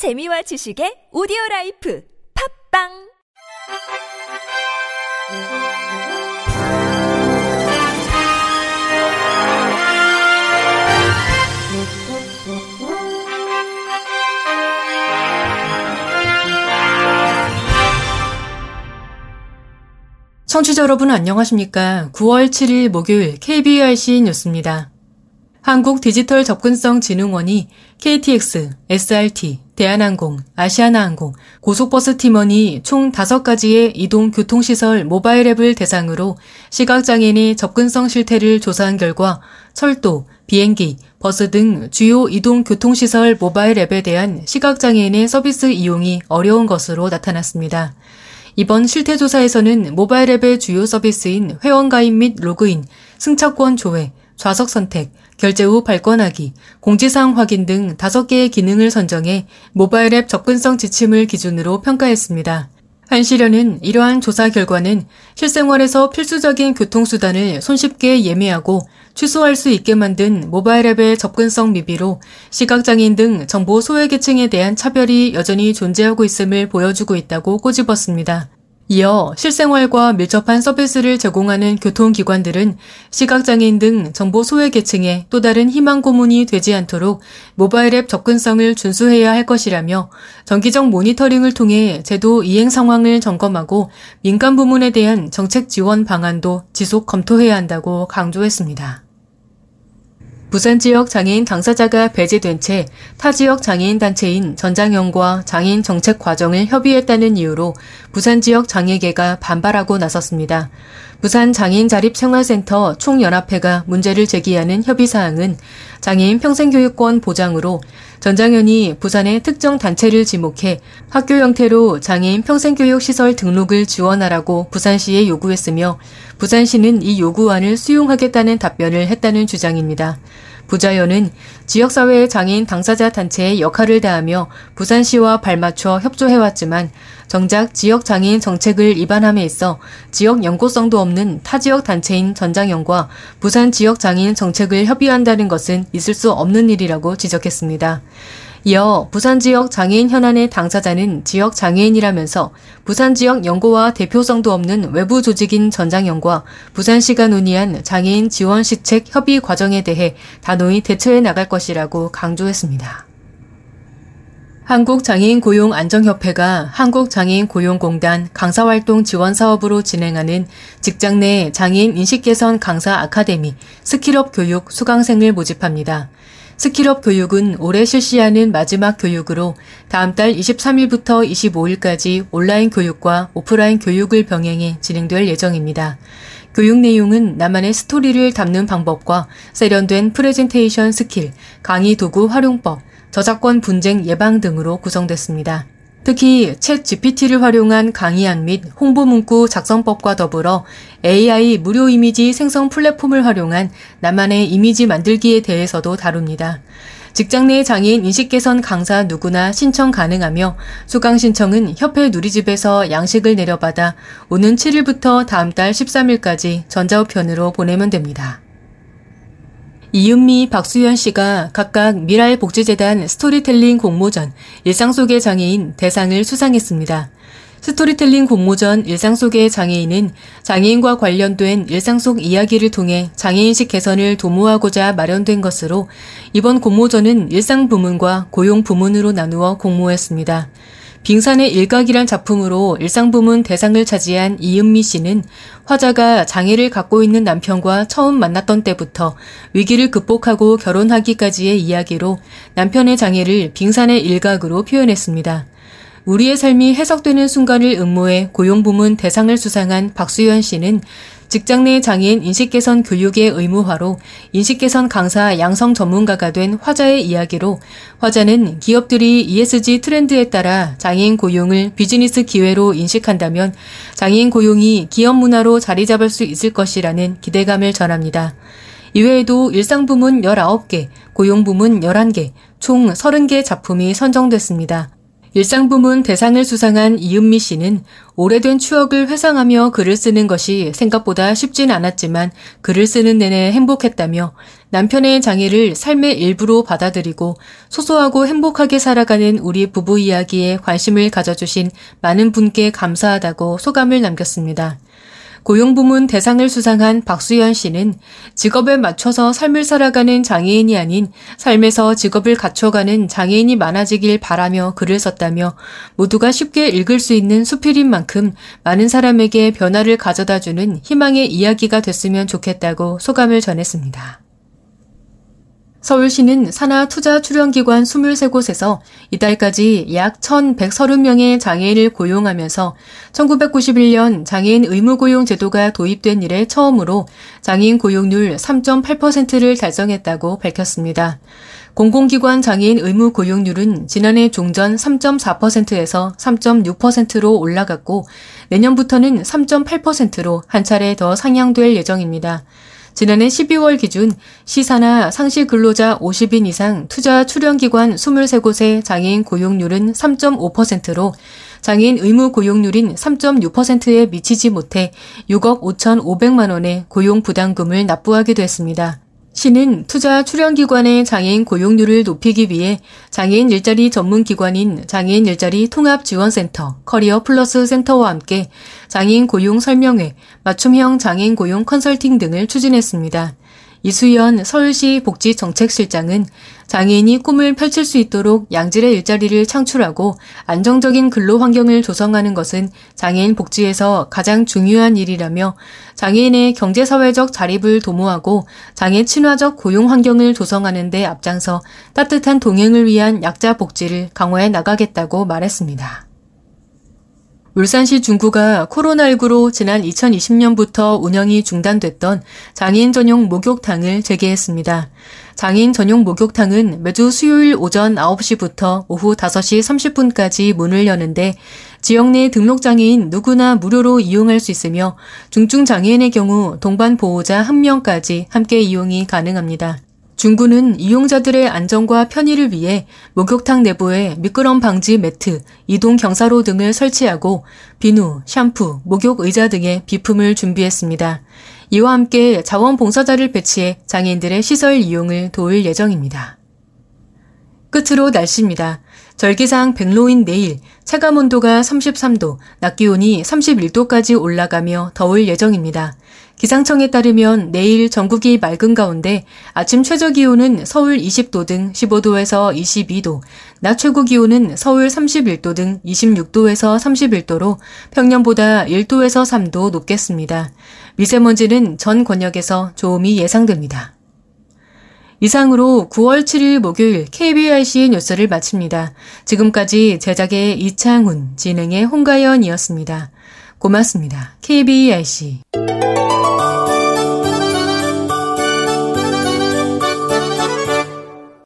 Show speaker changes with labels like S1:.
S1: 재미와 지식의 오디오 라이프 팝빵
S2: 청취자 여러분 안녕하십니까? 9월 7일 목요일 KBRC 뉴스입니다. 한국 디지털 접근성 진흥원이 KTX, SRT, 대한항공, 아시아나항공, 고속버스 팀원이 총 5가지의 이동 교통시설 모바일 앱을 대상으로 시각장애인의 접근성 실태를 조사한 결과 철도, 비행기, 버스 등 주요 이동 교통시설 모바일 앱에 대한 시각장애인의 서비스 이용이 어려운 것으로 나타났습니다. 이번 실태조사에서는 모바일 앱의 주요 서비스인 회원가입 및 로그인, 승차권 조회, 좌석 선택, 결제 후 발권하기, 공지사항 확인 등 5개의 기능을 선정해 모바일 앱 접근성 지침을 기준으로 평가했습니다. 한시련은 이러한 조사 결과는 실생활에서 필수적인 교통수단을 손쉽게 예매하고 취소할 수 있게 만든 모바일 앱의 접근성 미비로 시각장애인 등 정보 소외계층에 대한 차별이 여전히 존재하고 있음을 보여주고 있다고 꼬집었습니다. 이어 실생활과 밀접한 서비스를 제공하는 교통기관들은 시각장애인 등 정보 소외 계층에 또 다른 희망 고문이 되지 않도록 모바일 앱 접근성을 준수해야 할 것이라며 정기적 모니터링을 통해 제도 이행 상황을 점검하고 민간 부문에 대한 정책 지원 방안도 지속 검토해야 한다고 강조했습니다. 부산 지역 장애인 당사자가 배제된 채 타 지역 장애인 단체인 전장현과 장애인 정책 과정을 협의했다는 이유로 부산 지역 장애계가 반발하고 나섰습니다. 부산 장애인 자립 생활센터 총연합회가 문제를 제기하는 협의 사항은 장애인 평생교육권 보장으로 전장현이 부산의 특정 단체를 지목해 학교 형태로 장애인 평생교육시설 등록을 지원하라고 부산시에 요구했으며 부산시는 이 요구안을 수용하겠다는 답변을 했다는 주장입니다. 부자연은 지역사회의 장애인 당사자 단체의 역할을 다하며 부산시와 발맞춰 협조해왔지만 정작 지역 장애인 정책을 입안함에 있어 지역 연고성도 없는 타 지역 단체인 전장연과 부산 지역 장애인 정책을 협의한다는 것은 있을 수 없는 일이라고 지적했습니다. 이어 부산 지역 장애인 현안의 당사자는 지역 장애인이라면서 부산 지역 연구와 대표성도 없는 외부 조직인 전장연과 부산시가 논의한 장애인 지원 시책 협의 과정에 대해 단호히 대처해 나갈 것이라고 강조했습니다. 한국장애인 고용 안정협회가 한국장애인 고용공단 강사활동 지원 사업으로 진행하는 직장 내 장애인 인식 개선 강사 아카데미 skill up 교육 수강생을 모집합니다. skill up 교육은 올해 실시하는 마지막 교육으로 다음 달 23일부터 25일까지 온라인 교육과 오프라인 교육을 병행해 진행될 예정입니다. 교육 내용은 나만의 스토리를 담는 방법과 세련된 프레젠테이션 스킬, 강의 도구 활용법, 저작권 분쟁 예방 등으로 구성됐습니다. 특히 챗 GPT를 활용한 강의안 및 홍보 문구 작성법과 더불어 AI 무료 이미지 생성 플랫폼을 활용한 나만의 이미지 만들기에 대해서도 다룹니다. 직장 내 장애인 인식 개선 강사 누구나 신청 가능하며 수강 신청은 협회 누리집에서 양식을 내려받아 오는 7일부터 다음 달 13일까지 전자우편으로 보내면 됩니다. 이은미, 박수현 씨가 각각 미라의복지재단 스토리텔링 공모전 일상 속의 장애인 대상을 수상했습니다. 스토리텔링 공모전 일상 속의 장애인은 장애인과 관련된 일상 속 이야기를 통해 장애인식 개선을 도모하고자 마련된 것으로 이번 공모전은 일상 부문과 고용 부문으로 나누어 공모했습니다. 빙산의 일각이란 작품으로 일상부문 대상을 차지한 이은미 씨는 화자가 장애를 갖고 있는 남편과 처음 만났던 때부터 위기를 극복하고 결혼하기까지의 이야기로 남편의 장애를 빙산의 일각으로 표현했습니다. 우리의 삶이 해석되는 순간을 응모해 고용부문 대상을 수상한 박수현 씨는 직장 내 장애인 인식개선 교육의 의무화로 인식개선 강사 양성 전문가가 된 화자의 이야기로 화자는 기업들이 ESG 트렌드에 따라 장애인 고용을 비즈니스 기회로 인식한다면 장애인 고용이 기업 문화로 자리 잡을 수 있을 것이라는 기대감을 전합니다. 이외에도 일상 부문 19개, 고용 부문 11개, 총 30개 작품이 선정됐습니다. 일상부문 대상을 수상한 이은미 씨는 오래된 추억을 회상하며 글을 쓰는 것이 생각보다 쉽진 않았지만 글을 쓰는 내내 행복했다며 남편의 장애를 삶의 일부로 받아들이고 소소하고 행복하게 살아가는 우리 부부 이야기에 관심을 가져주신 많은 분께 감사하다고 소감을 남겼습니다. 고용부문 대상을 수상한 박수현 씨는 직업에 맞춰서 삶을 살아가는 장애인이 아닌 삶에서 직업을 갖춰가는 장애인이 많아지길 바라며 글을 썼다며 모두가 쉽게 읽을 수 있는 수필인 만큼 많은 사람에게 변화를 가져다주는 희망의 이야기가 됐으면 좋겠다고 소감을 전했습니다. 서울시는 산하 투자 출연기관 23곳에서 이달까지 약 1,130명의 장애인을 고용하면서 1991년 장애인 의무고용 제도가 도입된 이래 처음으로 장애인 고용률 3.8%를 달성했다고 밝혔습니다. 공공기관 장애인 의무 고용률은 지난해 종전 3.4%에서 3.6%로 올라갔고 내년부터는 3.8%로 한 차례 더 상향될 예정입니다. 지난해 12월 기준 시 산하 상시 근로자 50인 이상 투자 출연기관 23곳의 장애인 고용률은 3.5%로 장애인 의무 고용률인 3.6%에 미치지 못해 6억 5천5백만 원의 고용 부담금을 납부하게 됐습니다. 시는 투자 출연기관의 장애인 고용률을 높이기 위해 장애인 일자리 전문 기관인 장애인 일자리 통합지원센터 커리어 플러스 센터와 함께 장애인 고용 설명회, 맞춤형 장애인 고용 컨설팅 등을 추진했습니다. 이수연 서울시 복지정책실장은 장애인이 꿈을 펼칠 수 있도록 양질의 일자리를 창출하고 안정적인 근로 환경을 조성하는 것은 장애인 복지에서 가장 중요한 일이라며 장애인의 경제사회적 자립을 도모하고 장애 친화적 고용 환경을 조성하는 데 앞장서 따뜻한 동행을 위한 약자 복지를 강화해 나가겠다고 말했습니다. 울산시 중구가 코로나19로 지난 2020년부터 운영이 중단됐던 장애인 전용 목욕탕을 재개했습니다. 장애인 전용 목욕탕은 매주 수요일 오전 9시부터 오후 5시 30분까지 문을 여는데 지역 내 등록 장애인 누구나 무료로 이용할 수 있으며 중증 장애인의 경우 동반 보호자 1명까지 함께 이용이 가능합니다. 중구는 이용자들의 안전과 편의를 위해 목욕탕 내부에 미끄럼 방지 매트, 이동 경사로 등을 설치하고 비누, 샴푸, 목욕 의자 등의 비품을 준비했습니다. 이와 함께 자원봉사자를 배치해 장애인들의 시설 이용을 도울 예정입니다. 끝으로 날씨입니다. 절기상 백로인 내일 체감 온도가 33도, 낮 기온이 31도까지 올라가며 더울 예정입니다. 기상청에 따르면 내일 전국이 맑은 가운데 아침 최저 기온은 서울 20도 등 15도에서 22도, 낮 최고 기온은 서울 31도 등 26도에서 31도로 평년보다 1도에서 3도 높겠습니다. 미세먼지는 전 권역에서 좋음이 예상됩니다. 이상으로 9월 7일 목요일 KBIC 뉴스를 마칩니다. 지금까지 제작의 이창훈, 진행의 홍가연이었습니다. 고맙습니다. KBIC.